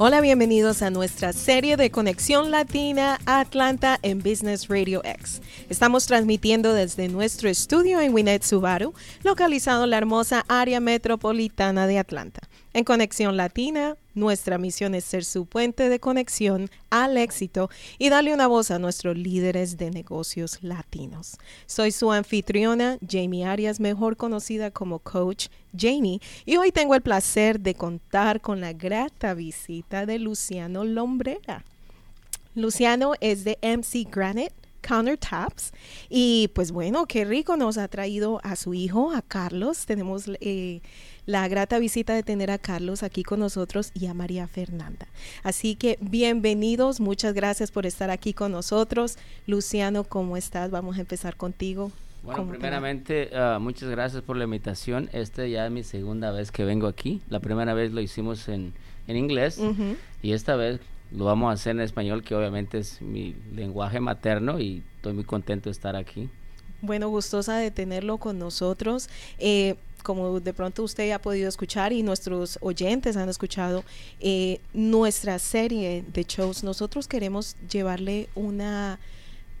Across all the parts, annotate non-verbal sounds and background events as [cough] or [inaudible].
Hola, bienvenidos a nuestra serie de Conexión Latina Atlanta en Business Radio X. Estamos transmitiendo desde nuestro estudio en Winnet Subaru, localizado en la hermosa área metropolitana de Atlanta. En Conexión Latina, nuestra misión es ser su puente de conexión al éxito y darle una voz a nuestros líderes de negocios latinos. Soy su anfitriona, Jamie Arias, mejor conocida como Coach Jamie, y hoy tengo el placer de contar con la grata visita de Luciano Lombrera. Luciano es de MC Granite Countertaps. Y pues bueno, qué rico nos ha traído a su hijo, a Carlos. Tenemos eh, la grata visita de tener a Carlos aquí con nosotros y a María Fernanda. Así que bienvenidos, muchas gracias por estar aquí con nosotros. Luciano, ¿cómo estás? Vamos a empezar contigo. Bueno, primeramente, uh, muchas gracias por la invitación. Esta ya es mi segunda vez que vengo aquí. La primera vez lo hicimos en, en inglés y esta vez lo vamos a hacer en español, que obviamente es mi lenguaje materno y estoy muy contento de estar aquí. Bueno, gustosa de tenerlo con nosotros. Eh, como de pronto usted ha podido escuchar y nuestros oyentes han escuchado, eh, nuestra serie de shows, nosotros queremos llevarle una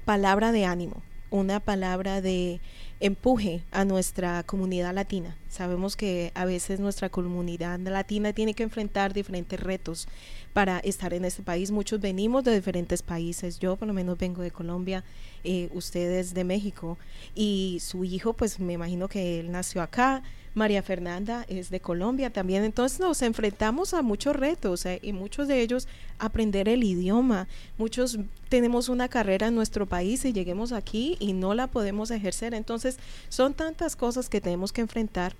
palabra de ánimo, una palabra de empuje a nuestra comunidad latina. Sabemos que a veces nuestra comunidad latina tiene que enfrentar diferentes retos para estar en este país. Muchos venimos de diferentes países. Yo por lo menos vengo de Colombia, eh, ustedes de México y su hijo pues me imagino que él nació acá. María Fernanda es de Colombia también. Entonces nos enfrentamos a muchos retos eh, y muchos de ellos aprender el idioma. Muchos tenemos una carrera en nuestro país y lleguemos aquí y no la podemos ejercer. Entonces son tantas cosas que tenemos que enfrentar.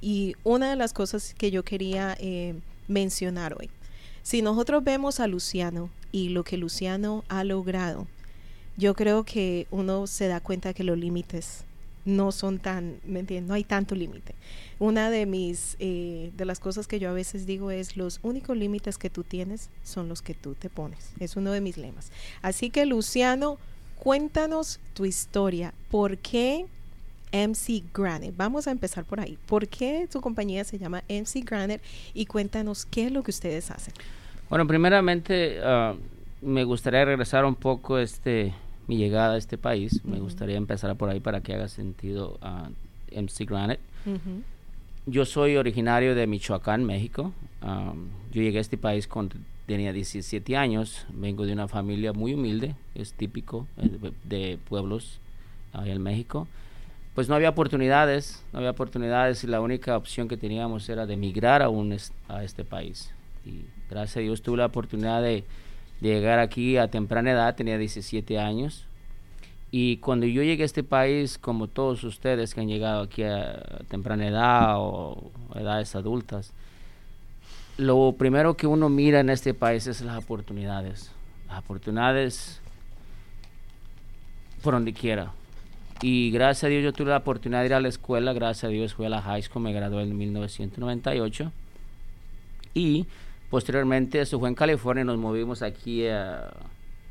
Y una de las cosas que yo quería eh, mencionar hoy si nosotros vemos a Luciano y lo que Luciano ha logrado, yo creo que uno se da cuenta que los límites no son tan, ¿me entiendes? No hay tanto límite. Una de mis, eh, de las cosas que yo a veces digo es, los únicos límites que tú tienes son los que tú te pones. Es uno de mis lemas. Así que Luciano, cuéntanos tu historia. ¿Por qué MC Granite? Vamos a empezar por ahí. ¿Por qué tu compañía se llama MC Granite? Y cuéntanos qué es lo que ustedes hacen. Bueno, primeramente ah, me gustaría regresar un poco este mi llegada a este país. Me gustaría empezar por ahí para que haga sentido a MC Granite. Yo soy originario de Michoacán, México. yo llegué a este país cuando tenía 17 años. Vengo de una familia muy humilde, es típico eh, de, pueblos ahí en México. Pues no había oportunidades, no había oportunidades y la única opción que teníamos era de emigrar a, un, a este país. Y gracias a Dios tuve la oportunidad de, llegar aquí a temprana edad, tenía 17 años. Y cuando yo llegué a este país, como todos ustedes que han llegado aquí a temprana edad o edades adultas, lo primero que uno mira en este país es las oportunidades. Las oportunidades por donde quiera. Y gracias a Dios yo tuve la oportunidad de ir a la escuela, gracias a Dios fui a la high school, me gradué en 1998. Y Posteriormente, eso fue en California, nos movimos aquí a,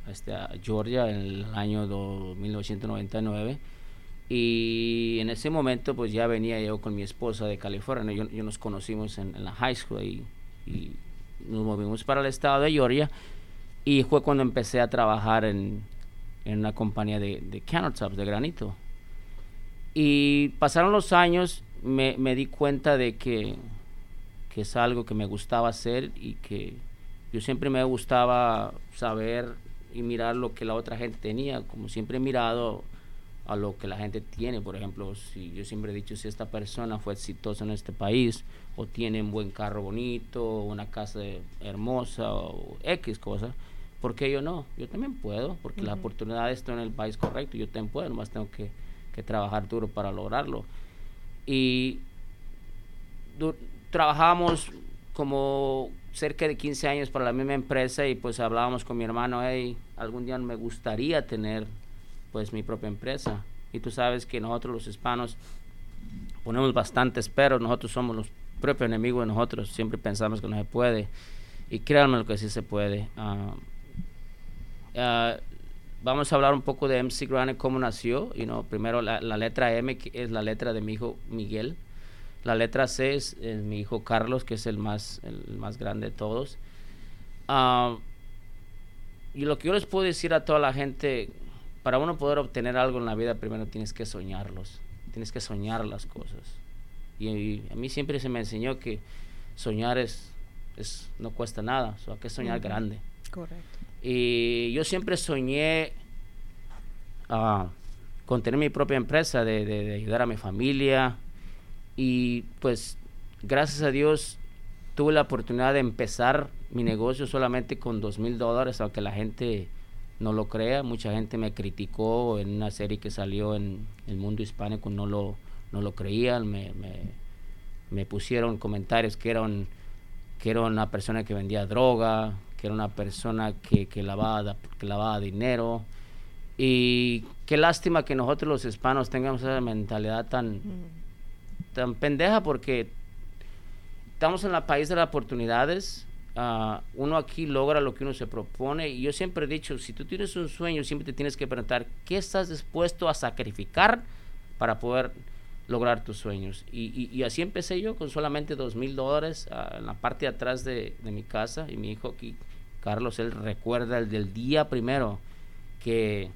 este, Georgia en el año 1999. Y en ese momento, pues ya venía yo con mi esposa de California. Yo, nos conocimos en, la high school y, nos movimos para el estado de Georgia. Y fue cuando empecé a trabajar en, en una compañía de, de countertops, de granito. Y pasaron los años, me, me di cuenta de que que es algo que me gustaba hacer y que yo siempre me gustaba saber y mirar lo que la otra gente tenía, como siempre he mirado a lo que la gente tiene, por ejemplo, si yo siempre he dicho si esta persona fue exitosa en este país o tiene un buen carro bonito, una casa hermosa o X cosa, ¿por qué yo no? Yo también puedo, porque la oportunidad está en el país correcto, yo también puedo, nomás tengo que, que trabajar duro para lograrlo. Y trabajamos como cerca de 15 años para la misma empresa y pues hablábamos con mi hermano, hey, algún día me gustaría tener pues mi propia empresa. Y tú sabes que nosotros los hispanos ponemos bastantes pero, nosotros somos los propios enemigos de nosotros, siempre pensamos que no se puede. Y créanme lo que sí se puede. Ah, ah, vamos a hablar un poco de MC Granite, cómo nació. y no primero la, la, letra M, que es la letra de mi hijo Miguel. La letra C es, mi hijo Carlos, que es el más, el más grande de todos. ah, y lo que yo les puedo decir a toda la gente, para uno poder obtener algo en la vida, primero tienes que soñarlos, tienes que soñar las cosas. Y, a mí siempre se me enseñó que soñar es, es no cuesta nada, hay que soñar grande. Correcto. Y yo siempre soñé uh, con tener mi propia empresa, de, ayudar a mi familia. Y pues gracias a Dios tuve la oportunidad de empezar mi negocio solamente con dos mil dólares, aunque la gente no lo crea. Mucha gente me criticó en una serie que salió en el mundo hispánico, no lo, no lo creían, me, me, pusieron comentarios que era, que era una persona que vendía droga, que era una persona que, que, lavaba, que lavaba dinero. Y qué lástima que nosotros los hispanos tengamos esa mentalidad tan, tan pendeja porque estamos en el país de las oportunidades. Ah, uno aquí logra lo que uno se propone y yo siempre he dicho, si tú tienes un sueño, siempre te tienes que preguntar, ¿qué estás dispuesto a sacrificar para poder lograr tus sueños? Y, y, así empecé yo con solamente dos mil dólares ah, en la parte de atrás de, de, mi casa y mi hijo aquí, Carlos, él recuerda el del día primero que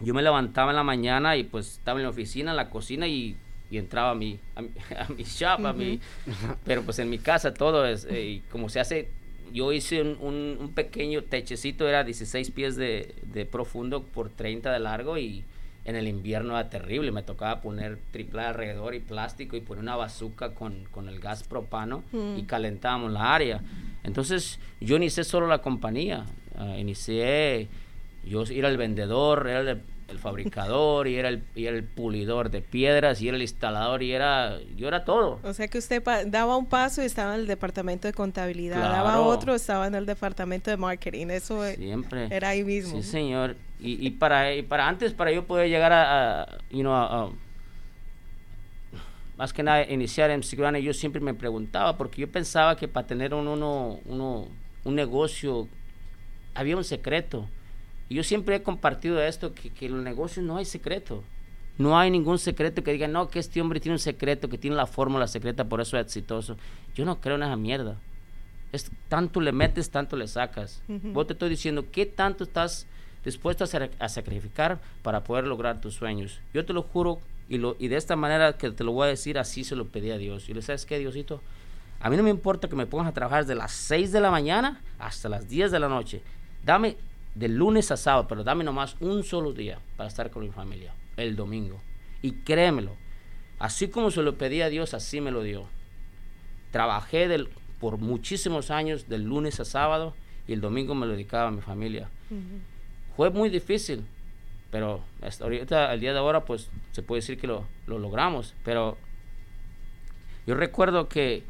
yo me levantaba en la mañana y pues estaba en la oficina, en la cocina y, y entraba a mi, a mi, [laughs] shop, a mi, [laughs] pero pues en mi casa todo es, eh, y como se hace, yo hice un, un, pequeño techecito, era 16 pies de, de, profundo por 30 de largo y en el invierno era terrible, me tocaba poner triple alrededor y plástico y poner una bazuca con, con el gas propano y calentábamos la área. Entonces yo inicié solo la compañía, uh, inicié yo era el vendedor, era el, fabricador y era el, y el pulidor de piedras y era el instalador y era yo era todo. O sea que usted daba un paso y estaba en el departamento de contabilidad, daba otro, estaba en el departamento de marketing, eso Siempre. era ahí mismo. Sí, señor. Y, y para y para antes para yo poder llegar a, you know, más que nada iniciar en Sigrana, yo siempre me preguntaba porque yo pensaba que para tener un uno, uno un negocio había un secreto y yo siempre he compartido esto, que, que en el negocio no hay secreto. No hay ningún secreto que diga, no, que este hombre tiene un secreto, que tiene la fórmula secreta, por eso es exitoso. Yo no creo en esa mierda. Es, tanto le metes, tanto le sacas. Vos te estoy diciendo, ¿qué tanto estás dispuesto a, sacrificar para poder lograr tus sueños? Yo te lo juro, y, lo, de esta manera que te lo voy a decir, así se lo pedí a Dios. Y le sabes qué, Diosito, a mí no me importa que me pongas a trabajar desde las 6 de la mañana hasta las 10 de la noche. Dame de lunes a sábado, pero dame nomás un solo día para estar con mi familia, el domingo. Y créemelo, así como se lo pedí a Dios, así me lo dio. Trabajé del, por muchísimos años, del lunes a sábado, y el domingo me lo dedicaba a mi familia. Fue muy difícil, pero hasta ahorita, al día de ahora, pues se puede decir que lo, lo logramos. Pero yo recuerdo que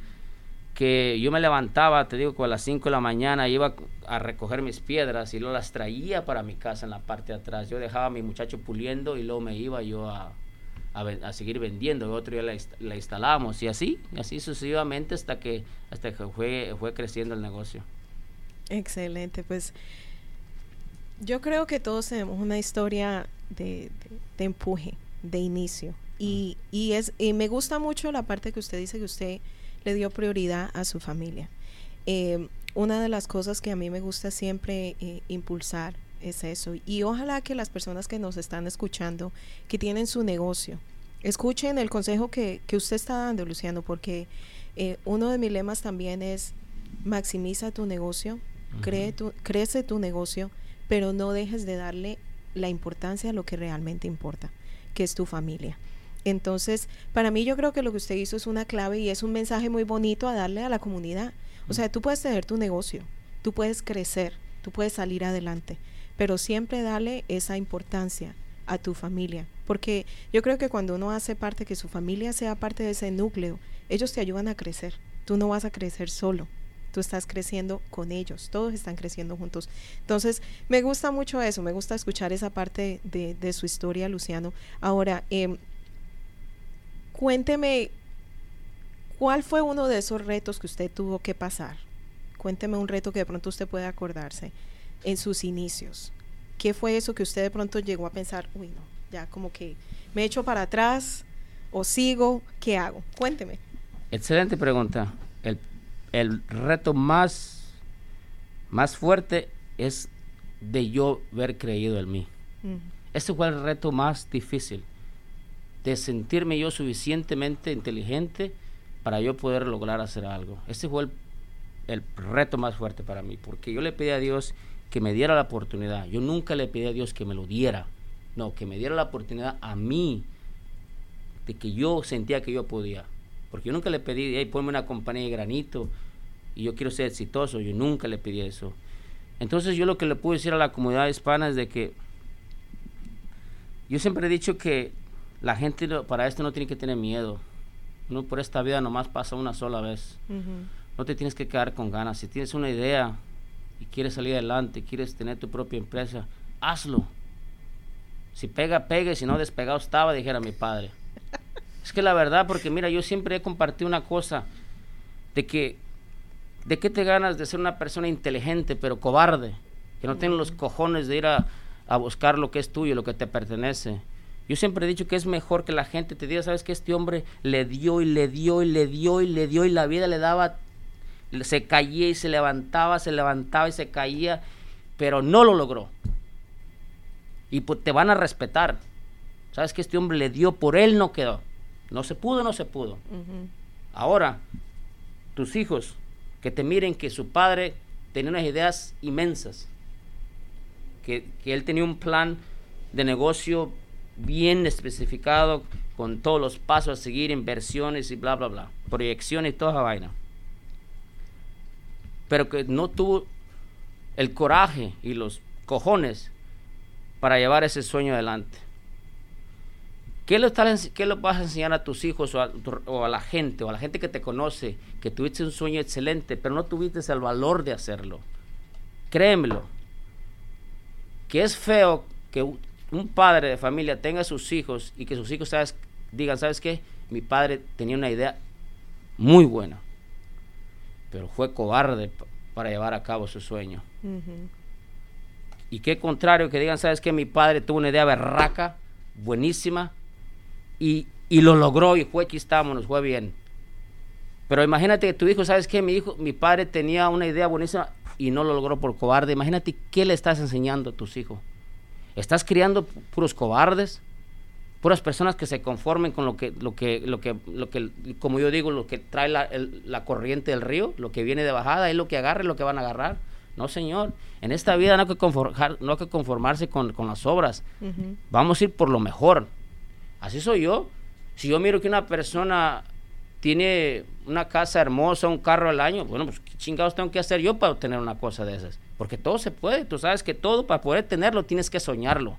que yo me levantaba, te digo, a las 5 de la mañana iba a recoger mis piedras y luego las traía para mi casa en la parte de atrás. Yo dejaba a mi muchacho puliendo y luego me iba yo a, a, seguir vendiendo. Otro día la, la, instalamos y así, así sucesivamente hasta que, hasta que fue, fue creciendo el negocio. Excelente, pues yo creo que todos tenemos una historia de, de, empuje, de inicio. Y, y, es, y me gusta mucho la parte que usted dice que usted le dio prioridad a su familia. Eh, una de las cosas que a mí me gusta siempre eh, impulsar es eso. Y ojalá que las personas que nos están escuchando, que tienen su negocio, escuchen el consejo que, usted está dando, Luciano, porque eh, uno de mis lemas también es maximiza tu negocio, cree tu, crece tu negocio, pero no dejes de darle la importancia a lo que realmente importa, que es tu familia. Entonces, para mí yo creo que lo que usted hizo es una clave y es un mensaje muy bonito a darle a la comunidad. O sea, tú puedes tener tu negocio, tú puedes crecer, tú puedes salir adelante, pero siempre dale esa importancia a tu familia, porque yo creo que cuando uno hace parte, que su familia sea parte de ese núcleo, ellos te ayudan a crecer, tú no vas a crecer solo, tú estás creciendo con ellos, todos están creciendo juntos. Entonces, me gusta mucho eso, me gusta escuchar esa parte de, de su historia, Luciano. Ahora, eh, Cuénteme, ¿cuál fue uno de esos retos que usted tuvo que pasar? Cuénteme un reto que de pronto usted puede acordarse en sus inicios. ¿Qué fue eso que usted de pronto llegó a pensar, uy, no, ya como que me echo para atrás o sigo, ¿qué hago? Cuénteme. Excelente pregunta. El, el reto más más fuerte es de yo haber creído en mí. Ese fue el reto más difícil, de sentirme yo suficientemente inteligente para yo poder lograr hacer algo. Ese fue el, el reto más fuerte para mí, porque yo le pedí a Dios que me diera la oportunidad. Yo nunca le pedí a Dios que me lo diera, no, que me diera la oportunidad a mí de que yo sentía que yo podía. Porque yo nunca le pedí, hey, ponme una compañía de granito y yo quiero ser exitoso. Yo nunca le pedí eso. Entonces yo lo que le puedo decir a la comunidad hispana es de que yo siempre he dicho que la gente para esto no tiene que tener miedo. No por esta vida nomás pasa una sola vez. No te tienes que quedar con ganas. Si tienes una idea y quieres salir adelante, quieres tener tu propia empresa, hazlo. Si pega, pegue, si no despegado estaba, dijera mi padre. [laughs] Es que la verdad, porque mira, yo siempre he compartido una cosa, de que, ¿de qué te ganas de ser una persona inteligente pero cobarde? Que no tiene los cojones de ir a, a buscar lo que es tuyo, lo que te pertenece. Yo siempre he dicho que es mejor que la gente te diga, sabes que este hombre le dio y le dio y le dio y le dio y la vida le daba, se caía y se levantaba, se levantaba y se caía, pero no lo logró. Y pues te van a respetar. Sabes que este hombre le dio, por él no quedó. No se pudo, no se pudo. Ahora, tus hijos, que te miren que su padre tenía unas ideas inmensas, que, él tenía un plan de negocio bien especificado, con todos los pasos a seguir, inversiones y bla, bla, bla, proyecciones y toda esa vaina. Pero que no tuvo el coraje y los cojones para llevar ese sueño adelante. ¿Qué ¿Qué vas a enseñar a tus hijos o a, la gente o a la gente que te conoce que tuviste un sueño excelente, pero no tuviste el valor de hacerlo? Créemelo, que es feo que un padre de familia tenga sus hijos y que sus hijos sabes, digan, ¿sabes qué? Mi padre tenía una idea muy buena, pero fue cobarde para llevar a cabo su sueño. Y qué contrario que digan, ¿sabes qué? Mi padre tuvo una idea berraca, buenísima, y, lo logró y fue, aquí estamos, nos fue bien. Pero imagínate que tu hijo, ¿sabes qué? Mi hijo, mi padre tenía una idea buenísima y no lo logró por cobarde. Imagínate qué le estás enseñando a tus hijos. ¿Estás criando puros cobardes? Puras personas que se conformen con lo que, lo que, lo que, lo que, como yo digo, lo que trae la, la corriente del río, lo que viene de bajada, es lo que agarre, lo que van a agarrar. No, señor. En esta vida no hay que, conformar, no hay que conformarse con, con las obras. Vamos a ir por lo mejor. Así soy yo. Si yo miro que una persona tiene una casa hermosa, un carro al año, bueno, pues qué chingados tengo que hacer yo para obtener una cosa de esas. Porque todo se puede. Tú sabes que todo para poder tenerlo tienes que soñarlo.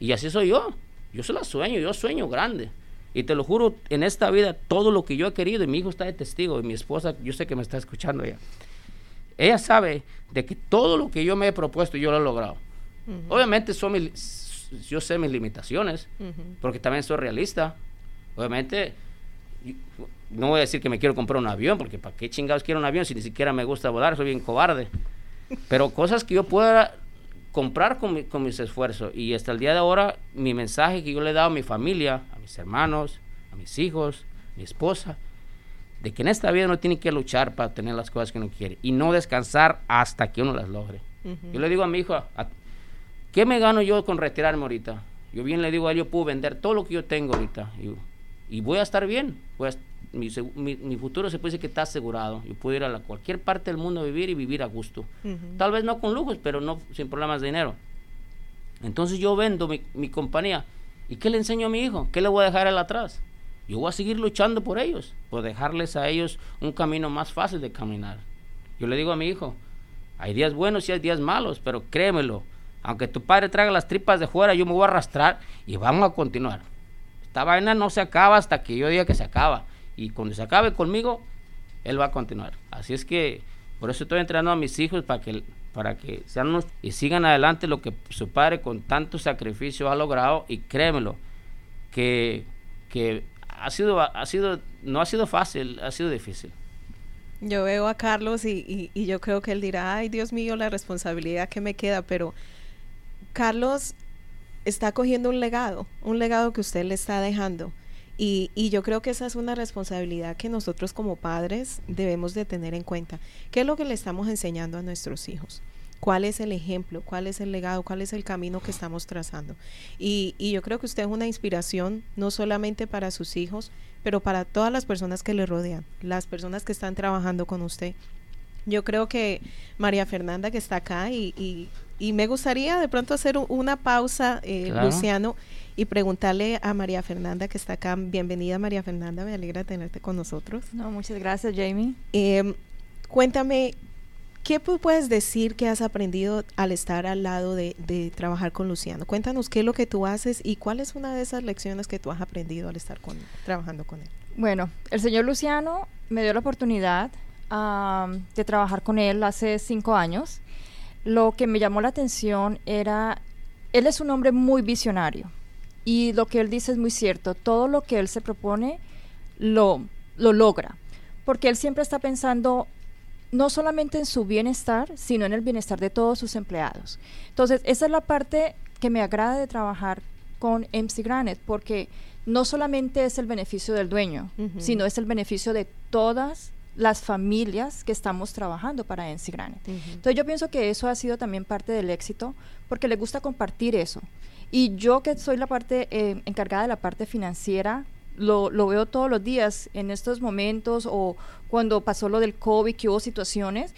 Y así soy yo. Yo se la sueño, yo sueño grande. Y te lo juro, en esta vida, todo lo que yo he querido, y mi hijo está de testigo, y mi esposa, yo sé que me está escuchando ya. Ella sabe de que todo lo que yo me he propuesto, yo lo he logrado. Obviamente son mis, yo sé mis limitaciones, porque también soy realista. Obviamente, no voy a decir que me quiero comprar un avión, porque ¿para qué chingados quiero un avión si ni siquiera me gusta volar? Soy bien cobarde. [laughs] Pero cosas que yo pueda comprar con, con mis esfuerzos. Y hasta el día de ahora, mi mensaje que yo le he dado a mi familia, a mis hermanos, a mis hijos, a mi esposa, de que en esta vida uno tiene que luchar para tener las cosas que uno quiere y no descansar hasta que uno las logre. Yo le digo a mi hijo, a, ¿Qué me gano yo con retirarme ahorita? Yo bien le digo a él, yo puedo vender todo lo que yo tengo ahorita y, voy a estar bien. mi, futuro se puede decir que está asegurado. Yo puedo ir a cualquier parte del mundo a vivir y vivir a gusto. Tal vez no con lujos, pero no sin problemas de dinero. Entonces yo vendo mi, compañía. ¿Y qué le enseño a mi hijo? ¿Qué le voy a dejar él atrás? Yo voy a seguir luchando por ellos, por dejarles a ellos un camino más fácil de caminar. Yo le digo a mi hijo, hay días buenos y hay días malos, pero créemelo, aunque tu padre traiga las tripas de fuera, yo me voy a arrastrar y vamos a continuar. Esta vaina no se acaba hasta que yo diga que se acaba. Y cuando se acabe conmigo, él va a continuar. Así es que por eso estoy entrenando a mis hijos para que, para que sean unos, y sigan adelante lo que su padre con tanto sacrificio ha logrado. Y créemelo, que, que ha sido, ha sido, no ha sido fácil, ha sido difícil. Yo veo a Carlos y, y, yo creo que él dirá, ay Dios mío, la responsabilidad que me queda, pero Carlos está cogiendo un legado, un legado que usted le está dejando. Y, y, yo creo que esa es una responsabilidad que nosotros como padres debemos de tener en cuenta. ¿Qué es lo que le estamos enseñando a nuestros hijos? ¿Cuál es el ejemplo? ¿Cuál es el legado? ¿Cuál es el camino que estamos trazando? Y, y yo creo que usted es una inspiración no solamente para sus hijos, pero para todas las personas que le rodean, las personas que están trabajando con usted. Yo creo que María Fernanda que está acá y, y, y me gustaría de pronto hacer una pausa, eh, claro. Luciano, y preguntarle a María Fernanda que está acá. Bienvenida María Fernanda, me alegra tenerte con nosotros. No, muchas gracias Jamie. Eh, cuéntame, ¿qué puedes decir que has aprendido al estar al lado de, de, trabajar con Luciano? Cuéntanos qué es lo que tú haces y cuál es una de esas lecciones que tú has aprendido al estar con, trabajando con él. Bueno, el señor Luciano me dio la oportunidad de trabajar con él hace cinco años. Lo que me llamó la atención era, él es un hombre muy visionario y lo que él dice es muy cierto, todo lo que él se propone lo, lo logra, porque él siempre está pensando no solamente en su bienestar, sino en el bienestar de todos sus empleados. Entonces, esa es la parte que me agrada de trabajar con MC Granite, porque no solamente es el beneficio del dueño, uh -huh. sino es el beneficio de todas las familias que estamos trabajando para MC Granite. Uh -huh. Entonces yo pienso que eso ha sido también parte del éxito, porque le gusta compartir eso. Y yo que soy la parte eh, encargada de la parte financiera, lo, lo, veo todos los días en estos momentos o cuando pasó lo del COVID, que hubo situaciones,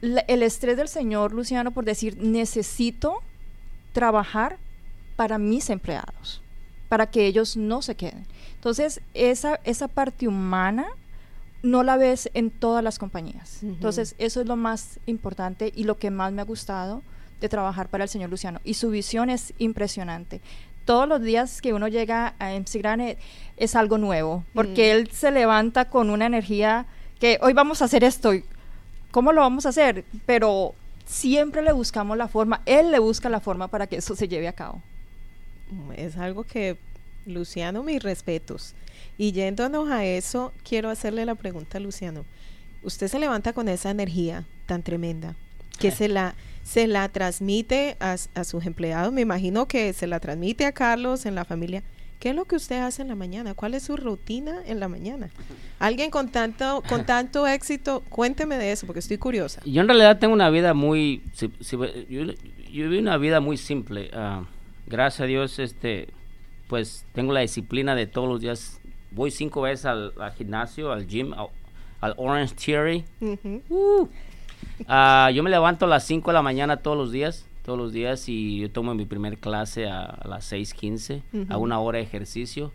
la, el estrés del señor Luciano por decir, necesito trabajar para mis empleados, para que ellos no se queden. Entonces, esa, esa parte humana no la ves en todas las compañías. Uh -huh. Entonces, eso es lo más importante y lo que más me ha gustado de trabajar para el señor Luciano. Y su visión es impresionante. Todos los días que uno llega a MC es algo nuevo, porque mm. él se levanta con una energía que hoy vamos a hacer esto. ¿Cómo lo vamos a hacer? Pero siempre le buscamos la forma, él le busca la forma para que eso se lleve a cabo. Es algo que, Luciano, mis respetos. Y yéndonos a eso, quiero hacerle la pregunta a Luciano. Usted se levanta con esa energía tan tremenda, que se la se la transmite a, a, sus empleados. Me imagino que se la transmite a Carlos en la familia. ¿Qué es lo que usted hace en la mañana? ¿Cuál es su rutina en la mañana? Alguien con tanto, con [laughs] tanto éxito, cuénteme de eso, porque estoy curiosa. Yo en realidad tengo una vida muy, si, si, yo, yo una vida muy simple. Uh, gracias a Dios, este, pues tengo la disciplina de todos los días. Voy cinco veces al, al gimnasio, al gym, al, al Orange Theory. Uh uh, Uh, yo me levanto a las 5 de la mañana todos los días, todos los días, y yo tomo mi primer clase a, a las 6.15, uh -huh. a una hora de ejercicio.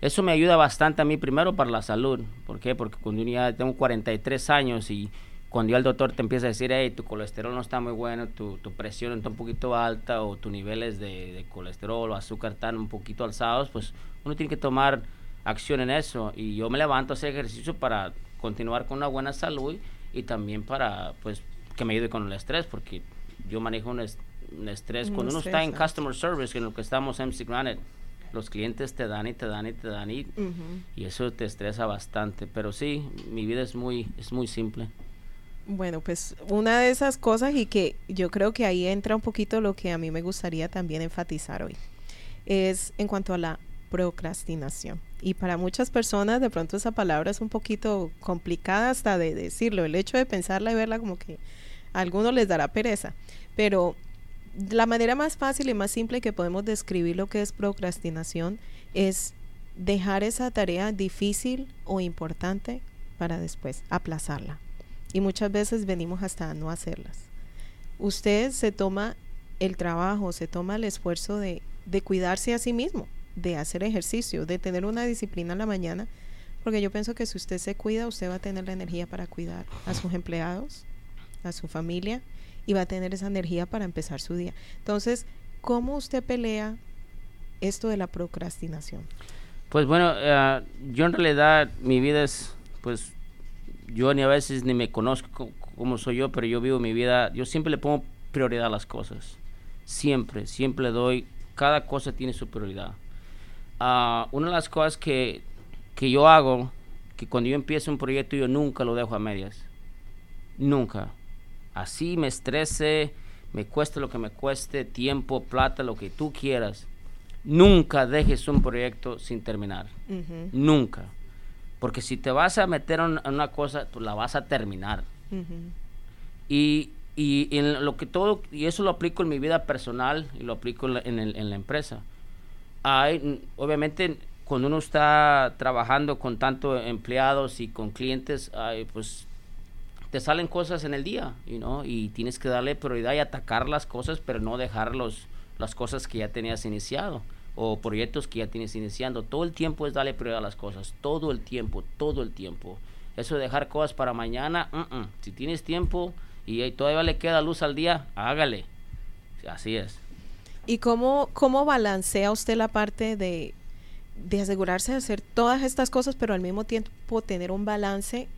Eso me ayuda bastante a mí, primero para la salud. ¿Por qué? Porque cuando yo ya tengo 43 años y cuando ya el doctor te empieza a decir, hey, tu colesterol no está muy bueno, tu, tu presión está un poquito alta, o tus niveles de, de, colesterol o azúcar están un poquito alzados, pues uno tiene que tomar acción en eso. Y yo me levanto a hacer ejercicio para continuar con una buena salud y también para pues que me ayude con el estrés porque yo manejo un, est un estrés cuando uno está en customer service en lo que estamos en MC Granite los clientes te dan y te dan y te dan y, uh -huh. y eso te estresa bastante pero sí mi vida es muy es muy simple bueno, pues una de esas cosas y que yo creo que ahí entra un poquito lo que a mí me gustaría también enfatizar hoy, es en cuanto a la procrastinación. Y para muchas personas de pronto esa palabra es un poquito complicada hasta de decirlo. El hecho de pensarla y verla como que a algunos les dará pereza. Pero la manera más fácil y más simple que podemos describir lo que es procrastinación es dejar esa tarea difícil o importante para después aplazarla. Y muchas veces venimos hasta no hacerlas. Usted se toma el trabajo, se toma el esfuerzo de, de cuidarse a sí mismo de hacer ejercicio, de tener una disciplina en la mañana, porque yo pienso que si usted se cuida, usted va a tener la energía para cuidar a sus empleados, a su familia, y va a tener esa energía para empezar su día. Entonces, ¿cómo usted pelea esto de la procrastinación? Pues bueno, uh, yo en realidad mi vida es, pues, yo ni a veces ni me conozco cómo soy yo, pero yo vivo mi vida, yo siempre le pongo prioridad a las cosas. Siempre, siempre doy, cada cosa tiene su prioridad. Uh, una de las cosas que, que yo hago, que cuando yo empiezo un proyecto yo nunca lo dejo a medias. Nunca. Así me estrese, me cueste lo que me cueste, tiempo, plata, lo que tú quieras. nunca dejes un proyecto sin terminar. Nunca. Porque si te vas a meter en una cosa, tú la vas a terminar. Y, y, en lo que todo, y eso lo aplico en mi vida personal y lo aplico en la, en la empresa. Hay, obviamente, cuando uno está trabajando con tantos empleados y con clientes, pues te salen cosas en el día, you y tienes que darle prioridad y atacar las cosas, pero no dejar los, las cosas que ya tenías iniciado o proyectos que ya tienes iniciando. Todo el tiempo es darle prioridad a las cosas, todo el tiempo, todo el tiempo. Eso de dejar cosas para mañana, si tienes tiempo y todavía le queda luz al día, hágale. Así es. ¿Y cómo, cómo balancea usted la parte de de asegurarse de hacer todas estas cosas, pero al mismo tiempo tener un balance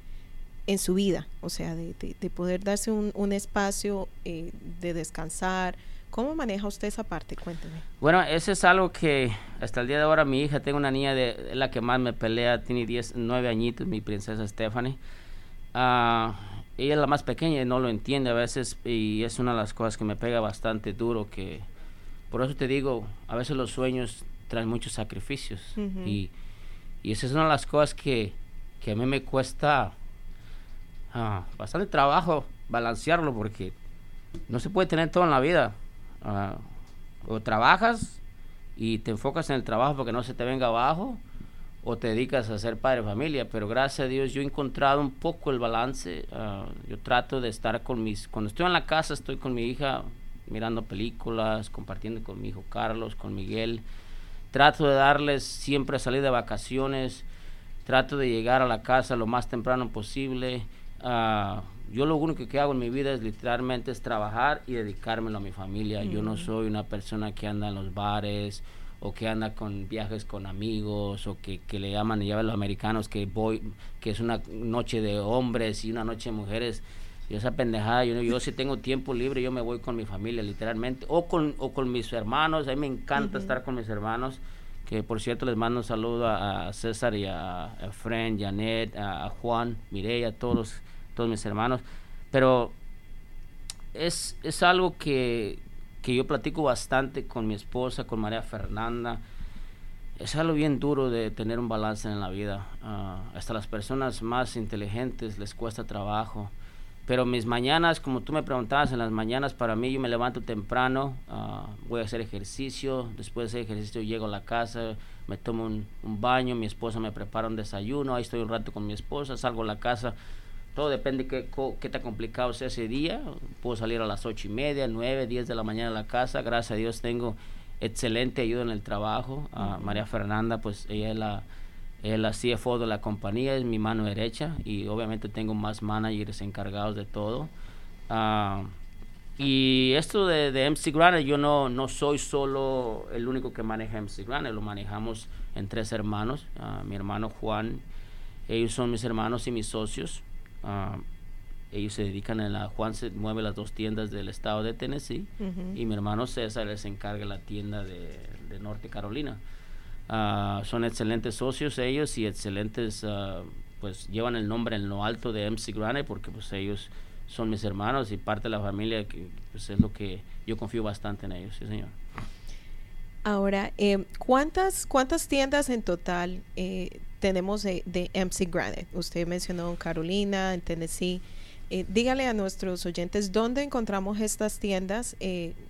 en su vida, o sea, de, poder darse un, espacio eh, de descansar. ¿Cómo maneja usted esa parte? Cuénteme. Bueno, eso es algo que hasta el día de ahora mi hija, tengo una niña de la que más me pelea, tiene 10, 9 añitos, mi princesa Stephanie. Uh, ella es la más pequeña y no lo entiende a veces y es una de las cosas que me pega bastante duro que por eso te digo, a veces los sueños trae muchos sacrificios. y, y esa es una de las cosas que, que a mí me cuesta ah, bastante trabajo balancearlo porque no se puede tener todo en la vida. Ah, o trabajas y te enfocas en el trabajo porque no se te venga abajo o te dedicas a ser padre de familia, pero gracias a Dios yo he encontrado un poco el balance. Ah, yo trato de estar con mis, cuando estoy en la casa estoy con mi hija mirando películas, compartiendo con mi hijo Carlos, con Miguel, Trato de darles siempre salir de vacaciones, trato de llegar a la casa lo más temprano posible. Ah, yo lo único que hago en mi vida es literalmente es trabajar y dedicármelo a mi familia. Yo no soy una persona que anda en los bares o que anda con viajes con amigos o que, le llaman y llaman los americanos que voy que es una noche de hombres y una noche de mujeres y esa pendejada yo, yo si tengo tiempo libre yo me voy con mi familia literalmente o con o con mis hermanos a mí me encanta estar con mis hermanos que por cierto les mando un saludo a, César y a, a Fren, Janet, a, Juan, Mireya, a todos, todos mis hermanos. Pero es, es algo que, que, yo platico bastante con mi esposa, con María Fernanda. Es algo bien duro de tener un balance en la vida. Ah, hasta las personas más inteligentes les cuesta trabajo. Pero mis mañanas, como tú me preguntabas, en las mañanas para mí yo me levanto temprano, ah, voy a hacer ejercicio, después de hacer ejercicio llego a la casa, me tomo un, baño, mi esposa me prepara un desayuno, ahí estoy un rato con mi esposa, salgo a la casa, todo depende qué, qué tan complicado sea ese día, puedo salir a las ocho y media, nueve, diez de la mañana a la casa, gracias a Dios tengo excelente ayuda en el trabajo, a María Fernanda pues ella es la el CFO de la compañía es mi mano derecha y obviamente tengo más managers encargados de todo. Ah, y esto de, de MC Granite, yo no, no soy solo el único que maneja MC Granite, lo manejamos en tres hermanos. Ah, mi hermano Juan, ellos son mis hermanos y mis socios. Ah, ellos se dedican a la, Juan se mueve las dos tiendas del estado de Tennessee y mi hermano César les encarga la tienda de, de Norte Carolina. Ah, son excelentes socios ellos y excelentes, uh, pues llevan el nombre en lo alto de MC Granite porque pues ellos son mis hermanos y parte de la familia que pues es lo que yo confío bastante en ellos, sí señor. Ahora, eh, ¿cuántas, ¿cuántas tiendas en total eh, tenemos de, de, MC Granite? Usted mencionó Carolina, en Tennessee. Eh, dígale a nuestros oyentes dónde encontramos estas tiendas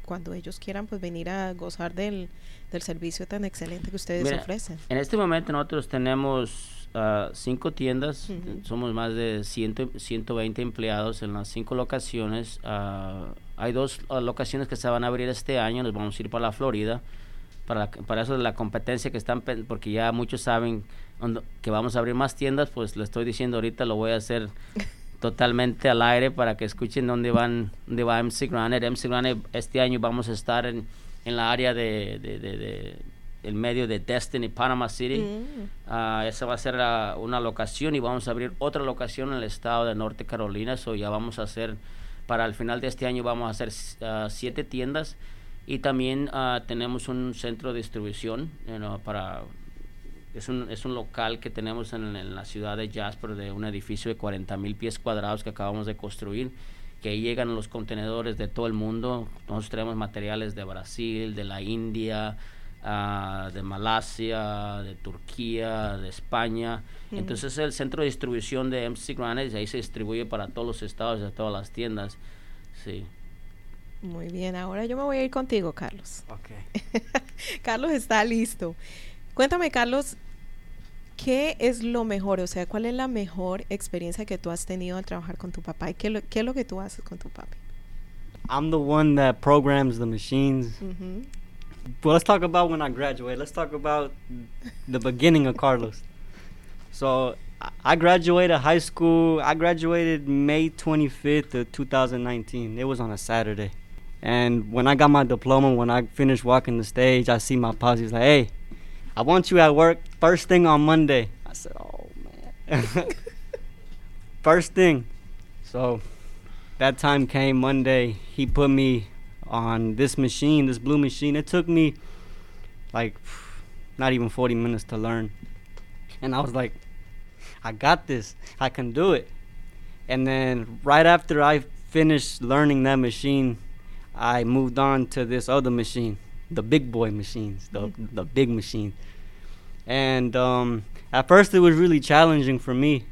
cuando ellos quieran pues venir a gozar del, del servicio tan excelente que ustedes ofrecen. En este momento nosotros tenemos uh, cinco tiendas, somos más de 100, 120 empleados en las cinco locaciones. Uh, hay dos uh, locaciones que se van a abrir este año, nos vamos a ir para la Florida. Para, para eso de la competencia que están, porque ya muchos saben que vamos a abrir más tiendas, pues le estoy diciendo ahorita, lo voy a hacer [laughs] totalmente al aire para que escuchen dónde van dónde va MC Granite. MC Granite este año vamos a estar en en la área de, de, el medio de Destiny, Panama City. Mm. Ah, esa va a ser una locación y vamos a abrir otra locación en el estado de Norte Carolina. Eso ya vamos a hacer, para el final de este año vamos a hacer ah, siete tiendas y también ah, tenemos un centro de distribución para... Es un, es un local que tenemos en, en la ciudad de Jasper de un edificio de 40 mil pies cuadrados que acabamos de construir que ahí llegan los contenedores de todo el mundo. Nosotros tenemos materiales de Brasil, de la India, ah, de Malasia, de Turquía, de España. Entonces el centro de distribución de MC Granite, ahí se distribuye para todos los estados y a todas las tiendas. Sí. Muy bien, ahora yo me voy a ir contigo, Carlos. Okay. [laughs] Carlos está listo. Cuéntame, Carlos, ¿qué es lo mejor? O sea, ¿cuál es la mejor experiencia que tú has tenido al trabajar con tu papá? ¿Y qué, lo- qué es lo que tú haces con tu papi? I'm the one that programs the machines. Ujú. Well, let's talk about when I graduated. Let's talk about the beginning of Carlos. So, I- graduated high school. I graduated May 25th of 2019. It was on a Saturday. And when I got my diploma, when I finished walking the stage, I see my posse. He's like, hey, I want you at work first thing on Monday. I said, oh, man. [laughs] first thing. So, that time came Monday. He put me on this machine, this blue machine. It took me like not even 40 minutes to learn. And I was like, I got this. I can do it. And then right after I finished learning that machine, I moved on to this other machine, the big boy machines, the the big machine. And um, at first it was really challenging for me,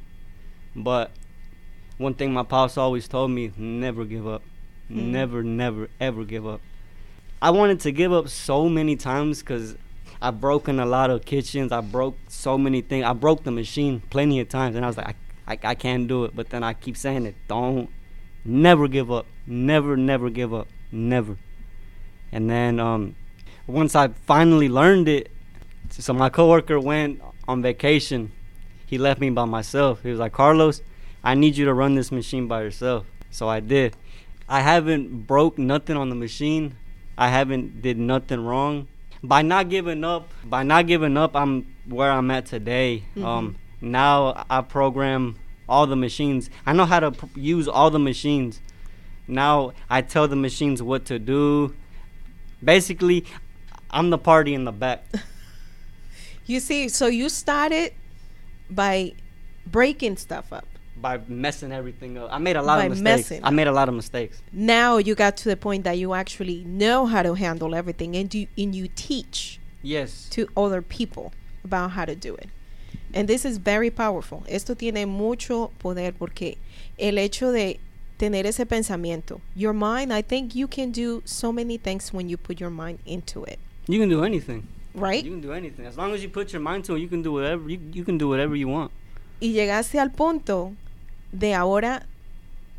but one thing my pops always told me: never give up, Mm. never, never, ever give up. I wanted to give up so many times because I've broken a lot of kitchens. I broke so many things. I broke the machine plenty of times, and I was like, I, I, I can't do it. But then I keep saying it. Don't, never give up. Never, never give up. Never. And then um, once I finally learned it, so my coworker went on vacation. He left me by myself. He was like, Carlos, I need you to run this machine by yourself. So I did. I haven't broke nothing on the machine. I haven't did nothing wrong. By not giving up, by not giving up, I'm where I'm at today. Um, now I program all the machines. I know how to pr- use all the machines. Now I tell the machines what to do. Basically, I'm the party in the back. [laughs] You see, so you started by breaking stuff up. by messing everything up. I made a lot By of mistakes. messing. I made a lot of mistakes. Now you got to the point that you actually know how to handle everything and you and you teach Yes. to other people about how to do it. And this is very powerful. Esto tiene mucho poder porque el hecho de tener ese pensamiento, your mind, I think you can do so many things when you put your mind into it, You can do anything. right? You can do anything. As long as you put your mind to it, you can do whatever you, you can do whatever you want. y llegaste al punto de ahora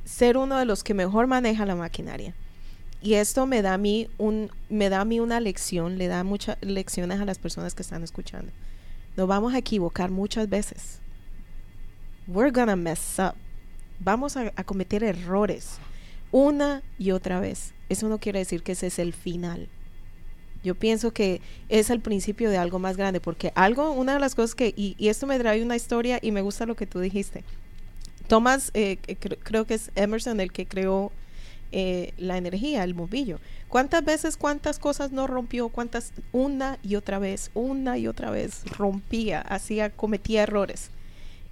ser uno de los que mejor maneja la maquinaria. Y esto me da a mí un me da a mí una lección, le da muchas lecciones a las personas que están escuchando. Nos vamos a equivocar muchas veces. We're gonna mess up. Vamos a, a cometer errores una y otra vez. Eso no quiere decir que ese es el final. Yo pienso que es el principio de algo más grande, porque algo, una de las cosas que, y, y esto me trae una historia y me gusta lo que tú dijiste. Thomas, eh, creo que es Emerson el que creó eh, la energía, el bombillo. ¿Cuántas veces, cuántas cosas no rompió? ¿Cuántas? Una y otra vez, una y otra vez rompía, hacía, cometía errores.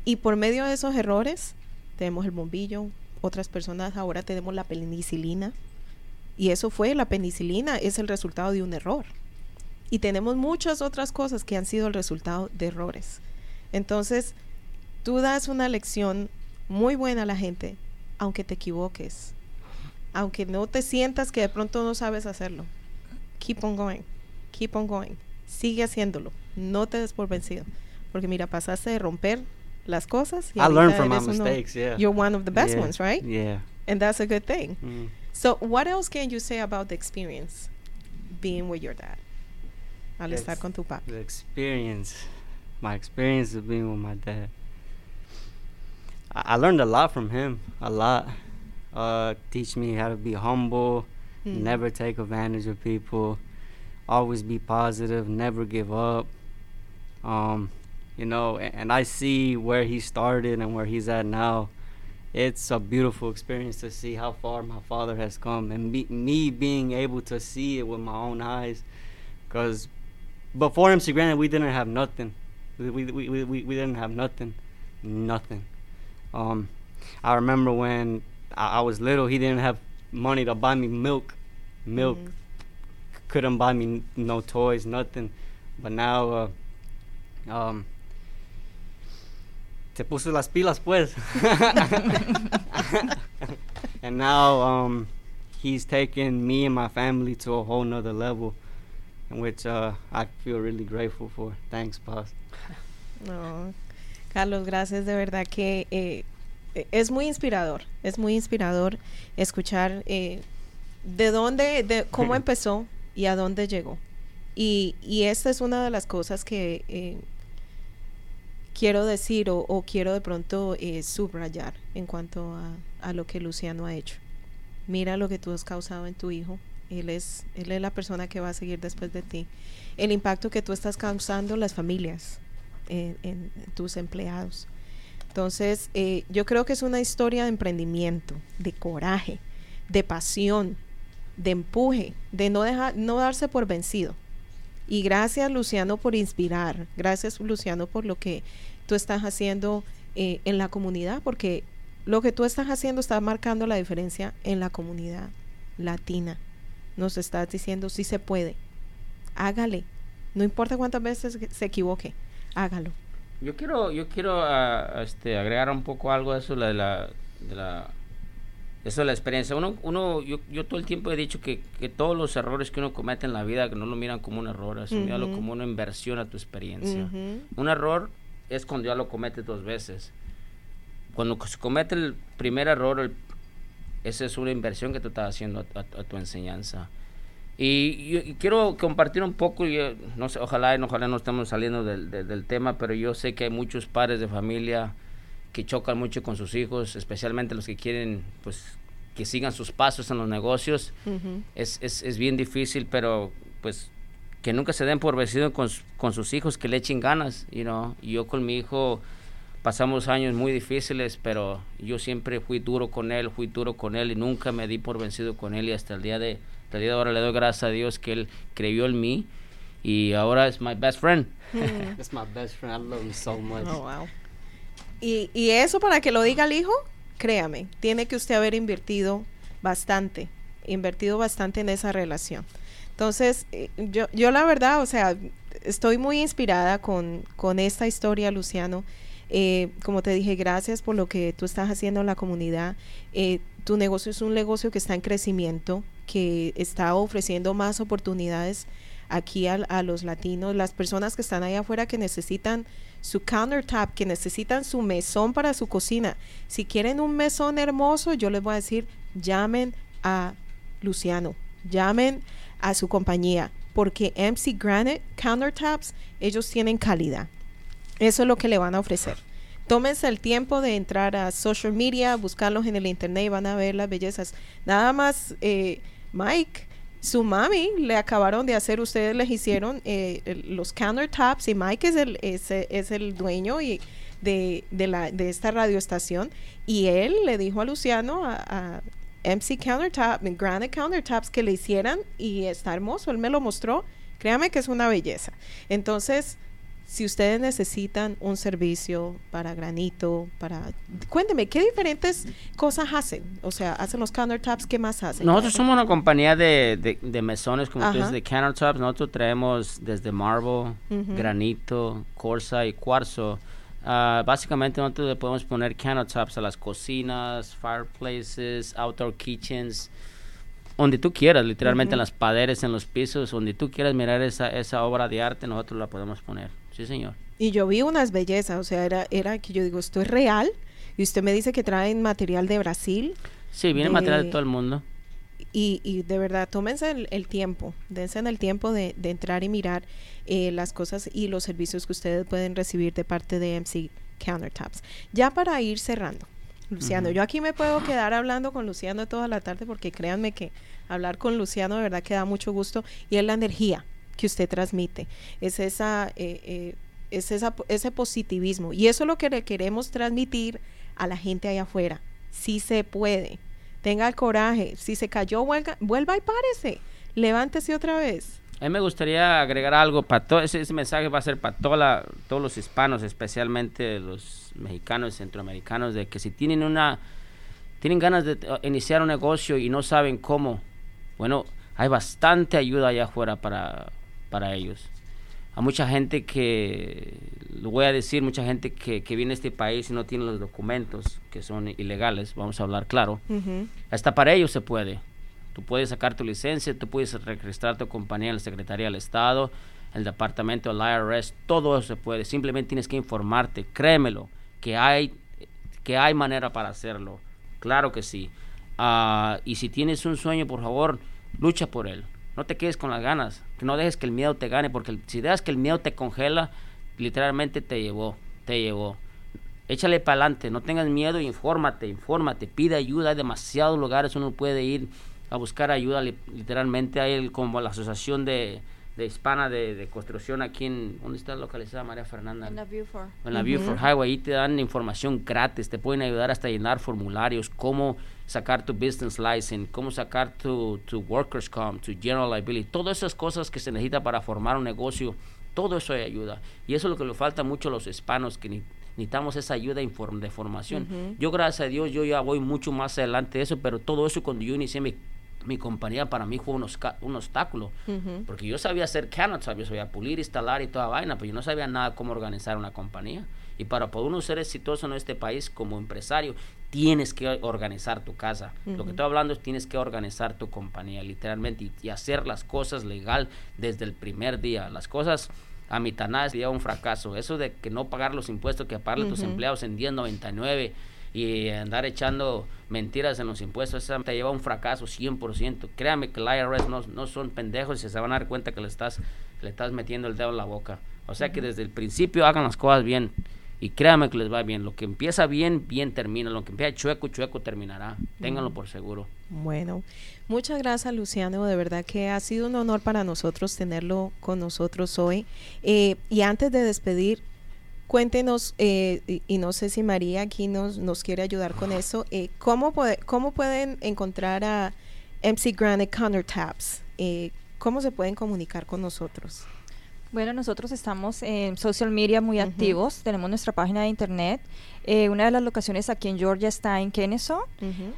Y por medio de esos errores, tenemos el bombillo, otras personas ahora tenemos la penicilina. Y eso fue, la penicilina es el resultado de un error. Y tenemos muchas otras cosas que han sido el resultado de errores. Entonces, tú das una lección muy buena a la gente, aunque te equivoques, aunque no te sientas que de pronto no sabes hacerlo. Keep on going, keep on going. Sigue haciéndolo, no te des por vencido. Porque mira, pasaste de romper las cosas. y I learned from my uno- mistakes. Yeah. You're one of the best Yeah. ones, right? Yeah. And that's a good thing. Mm. So, what else can you say about the experience being with your dad? Al estar con tu papá. The experience, my experience of being with my dad. I, I learned a lot from him. A lot. Uh, teach me how to be humble, Mm. never take advantage of people, always be positive, never give up. Um, you know, and, and I see where he started and where he's at now. It's a beautiful experience to see how far my father has come and me, me being able to see it with my own eyes. Because before MC Granite, we didn't have nothing. We, we, we, we, we didn't have nothing. Nothing. Um, I remember when I, I was little, he didn't have money to buy me milk. Milk. Mhm. couldn't buy me no toys, nothing. But now, uh, um, se puso las pilas, pues. [laughs] and now, um, he's taken me and my family to a whole nother level, in which uh, I feel really grateful for. Thanks, boss. No, Carlos, gracias de verdad que eh, eh, es muy inspirador, es muy inspirador escuchar eh, de dónde, de cómo [laughs] empezó y a dónde llegó. Y, y esta es una de las cosas que eh, quiero decir o, quiero de pronto eh, subrayar en cuanto a, lo que Luciano ha hecho. Mira lo que tú has causado en tu hijo. Él es, él es la persona que va a seguir después de ti. El impacto que tú estás causando en las familias, en, en tus empleados. Entonces, eh, yo creo que es una historia de emprendimiento, de coraje, de pasión, de empuje, de no dejar, no darse por vencido. Y gracias Luciano por inspirar, gracias Luciano por lo que tú estás haciendo eh, en la comunidad, porque lo que tú estás haciendo está marcando la diferencia en la comunidad latina. Nos estás diciendo si se puede, hágale, no importa cuántas veces se equivoque, hágalo. Yo quiero, yo quiero ah, este, agregar un poco algo a eso de la, de la, eso de la experiencia. Uno, uno, yo, yo todo el tiempo he dicho que, que todos los errores que uno comete en la vida, que no lo miran como un error, es míralo Ujú. como una inversión a tu experiencia. Un error es cuando ya lo cometes dos veces. Cuando se comete el primer error, el- esa es una inversión que tú estás haciendo a, a- a tu enseñanza. Y, y quiero compartir un poco, y, eh, no sé, ojalá, y ojalá no estemos saliendo del, del- del tema, pero yo sé que hay muchos padres de familia que chocan mucho con sus hijos, especialmente los que quieren, pues, que sigan sus pasos en los negocios es, es, es bien difícil, pero pues que nunca se den por vencido con, con sus hijos, que le echen ganas, you know. Y yo con mi hijo pasamos años muy difíciles, pero yo siempre fui duro con él, fui duro con él y nunca me di por vencido con él y hasta el día de, hasta el día de ahora le doy gracias a Dios que él creyó en mí y ahora es my best friend. Mm. [laughs] That's my best friend. I love him so much. Oh, wow. Y, y eso para que lo diga el hijo, créame, tiene que usted haber invertido bastante, invertido bastante en esa relación. Entonces, eh, yo, yo la verdad, o sea, estoy muy inspirada con, con esta historia, Luciano. Eh, como te dije, gracias por lo que tú estás haciendo en la comunidad. Eh, tu negocio es un negocio que está en crecimiento, que está ofreciendo más oportunidades aquí al- a, los latinos, las personas que están ahí afuera que necesitan su countertop, que necesitan su mesón para su cocina. Si quieren un mesón hermoso, yo les voy a decir, llamen a Luciano, llamen a su compañía, porque MC Granite Countertops, ellos tienen calidad. Eso es lo que le van a ofrecer. Tómense el tiempo de entrar a social media, buscarlos en el internet y van a ver las bellezas. Nada más, eh, Mike, su mami le acabaron de hacer, ustedes les hicieron eh, los countertops y Mike es el, es, el dueño y de, de, la, de esta radioestación y él le dijo a Luciano, a MC Countertop, Granite Countertops, que le hicieran y está hermoso, él me lo mostró, créame que es una belleza. Entonces, si ustedes necesitan un servicio para granito, para... Cuénteme, ¿qué diferentes cosas hacen? O sea, hacen los countertops, ¿qué más hacen? Nosotros somos una compañía de, de, de mesones, como tú dices, Ajá. de countertops. Nosotros traemos desde marble, granito, corsa y cuarzo. Ah, básicamente nosotros le podemos poner countertops a las cocinas, fireplaces, outdoor kitchens, donde tú quieras, literalmente en las paredes, en los pisos, donde tú quieras mirar esa, esa obra de arte, nosotros la podemos poner. Sí, señor. Y yo vi unas bellezas, o sea, era, era que yo digo, esto es real. Y usted me dice que traen material de Brasil. Sí, viene De- material de todo el mundo. Y, y de verdad, tómense el, el tiempo, dense en el tiempo de, de entrar y mirar eh, las cosas y los servicios que ustedes pueden recibir de parte de MC Countertops. Ya para ir cerrando, Luciano, yo aquí me puedo quedar hablando con Luciano toda la tarde porque créanme que hablar con Luciano de verdad que da mucho gusto y es la energía que usted transmite, es esa, eh, eh, es esa, ese positivismo y eso es lo que le queremos transmitir a la gente allá afuera. Si se puede, tenga el coraje, si se cayó, vuelva, vuelva y párese, levántese otra vez. A mí me gustaría agregar algo para todo ese, mensaje va a ser para toda todos los hispanos, especialmente los mexicanos y centroamericanos, de que si tienen una tienen ganas de eh, iniciar un negocio y no saben cómo, bueno, hay bastante ayuda allá afuera para, para ellos. Hay mucha gente que, lo voy a decir, mucha gente que, que viene a este país y no tiene los documentos, que son ilegales, vamos a hablar claro. Hasta para ellos se puede. Tú puedes sacar tu licencia, tú puedes registrar tu compañía en la Secretaría del Estado, el Departamento del IRS, todo eso se puede. Simplemente tienes que informarte, créemelo, que hay, que hay manera para hacerlo. Claro que sí. Ah, y si tienes un sueño, por favor, lucha por él. No te quedes con las ganas, que no dejes que el miedo te gane, porque si dejas que el miedo te congela, literalmente te llevó, te llevó. Échale para adelante, no tengas miedo, infórmate, infórmate, pide ayuda. Hay demasiados lugares uno puede ir a buscar ayuda. li- Literalmente hay el- como la Asociación de, de Hispana de, de Construcción aquí en... ¿Dónde está localizada María Fernanda? En la Beaufort. en la Beaufort Highway, ahí te dan información gratis, te pueden ayudar hasta a llenar formularios, cómo sacar tu business license, cómo sacar tu, tu workers comp, tu general liability, todas esas cosas que se necesita para formar un negocio, todo eso ayuda. Y eso es lo que le falta mucho a los hispanos, que ni- necesitamos esa ayuda inform- de formación. Yo, gracias a Dios, yo ya voy mucho más adelante de eso, pero todo eso cuando yo inicié mi, mi compañía, para mí fue un, un obstáculo. Porque yo sabía hacer countertop, yo sabía pulir, instalar y toda vaina, pero yo no sabía nada cómo organizar una compañía. Y para poder uno ser exitoso en este país como empresario, tienes que organizar tu casa. Lo que estoy hablando es tienes que organizar tu compañía, literalmente, y, y hacer las cosas legal desde el primer día. Las cosas a mitad nada sería un fracaso. Eso de que no pagar los impuestos que pagan tus Ujú. empleados en 10.99 y andar echando mentiras en los impuestos, eso te lleva a un fracaso 100%. Créame que el IRS no, no son pendejos y se van a dar cuenta que le estás, le estás metiendo el dedo en la boca. O sea que desde el principio hagan las cosas bien y créame que les va bien. Lo que empieza bien, bien termina. Lo que empieza chueco, chueco terminará. Ténganlo por seguro. Bueno, muchas gracias Luciano, de verdad que ha sido un honor para nosotros tenerlo con nosotros hoy. Eh, y antes de despedir, cuéntenos, eh, y, y no sé si María aquí nos, nos quiere ayudar con eso, eh, ¿cómo, puede- ¿cómo pueden encontrar a MC Granite Countertaps? Eh, ¿Cómo se pueden comunicar con nosotros? Bueno, nosotros estamos en social media muy activos. Tenemos nuestra página de internet. Eh, una de las locaciones aquí en Georgia está en Kennesaw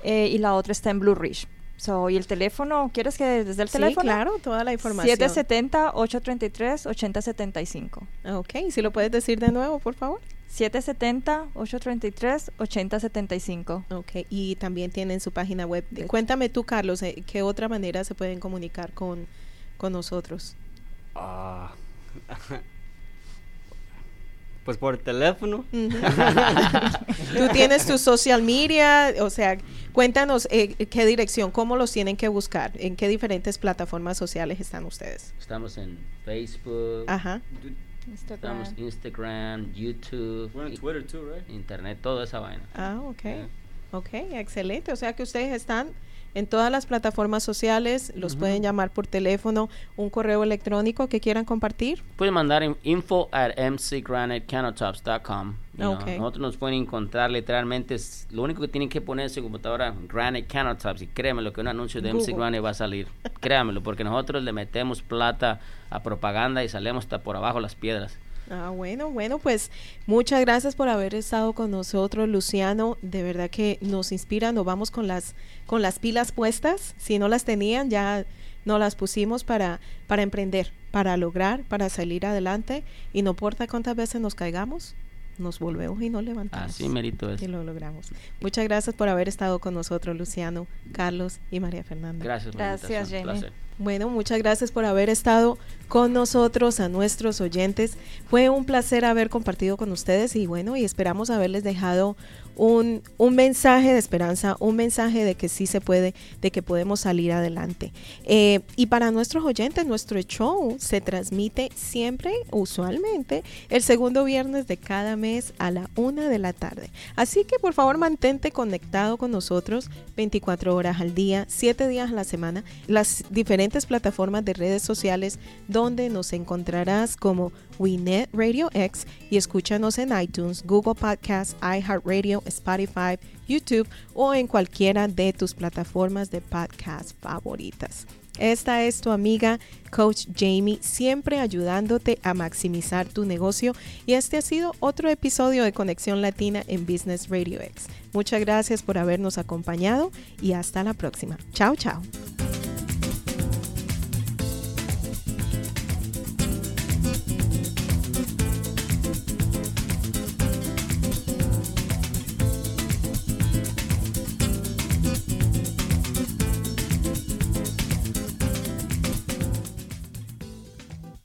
eh, y la otra está en Blue Ridge. So, y el teléfono, ¿quieres que desde el Sí, teléfono? claro, toda la información. 770-833-8075. Ok, si lo puedes decir de nuevo, por favor. 770-833-8075. Ok, y también tienen su página web. Cuéntame tú, Carlos, eh, ¿qué otra manera se pueden comunicar con, con nosotros? Ah, pues por teléfono. Tú tienes tu social media, o sea, cuéntanos eh, qué dirección, cómo los tienen que buscar, en qué diferentes plataformas sociales están ustedes. Estamos en Facebook, Ajá. estamos Instagram. en Instagram, YouTube, We're on i- Twitter too, right? Internet, toda esa vaina. Ah, ok. Yeah. Ok, excelente. O sea que ustedes están en todas las plataformas sociales, los pueden llamar por teléfono, un correo electrónico que quieran compartir. Pueden mandar en info at mcgranitecountertops.com. you know. Ok. Nosotros nos pueden encontrar literalmente. es- lo único que tienen que poner en su computadora, Granite Countertops. Y créanmelo que un anuncio de MC. Granite va a salir. Créanmelo, porque nosotros le metemos plata a propaganda y salemos hasta por abajo las piedras. Ah, bueno, bueno, pues muchas gracias por haber estado con nosotros, Luciano. De verdad que nos inspira, nos vamos con las, con las pilas puestas. Si no las tenían, ya no las pusimos para, para emprender, para lograr, para salir adelante. Y no importa cuántas veces nos caigamos, nos volvemos y nos levantamos. Así merito es. Y lo logramos. Muchas gracias por haber estado con nosotros, Luciano, Carlos y María Fernanda. Gracias Gracias, invitación. Bueno, muchas gracias por haber estado con nosotros, a nuestros oyentes. Fue un placer haber compartido con ustedes y bueno, y esperamos haberles dejado un, un mensaje de esperanza, un mensaje de que sí se puede, de que podemos salir adelante. Eh, y para nuestros oyentes, nuestro show se transmite siempre, usualmente, el segundo viernes de cada mes a la una de la tarde. Así que por favor mantente conectado con nosotros 24 horas al día, 7 días a la semana, las diferentes plataformas de redes sociales donde nos encontrarás como WeNet Radio X y escúchanos en iTunes, Google Podcasts, iHeartRadio, Spotify, YouTube o en cualquiera de tus plataformas de podcast favoritas. Esta es tu amiga Coach Jamie, siempre ayudándote a maximizar tu negocio y este ha sido otro episodio de Conexión Latina en Business Radio X. Muchas gracias por habernos acompañado y hasta la próxima. Chao, chao.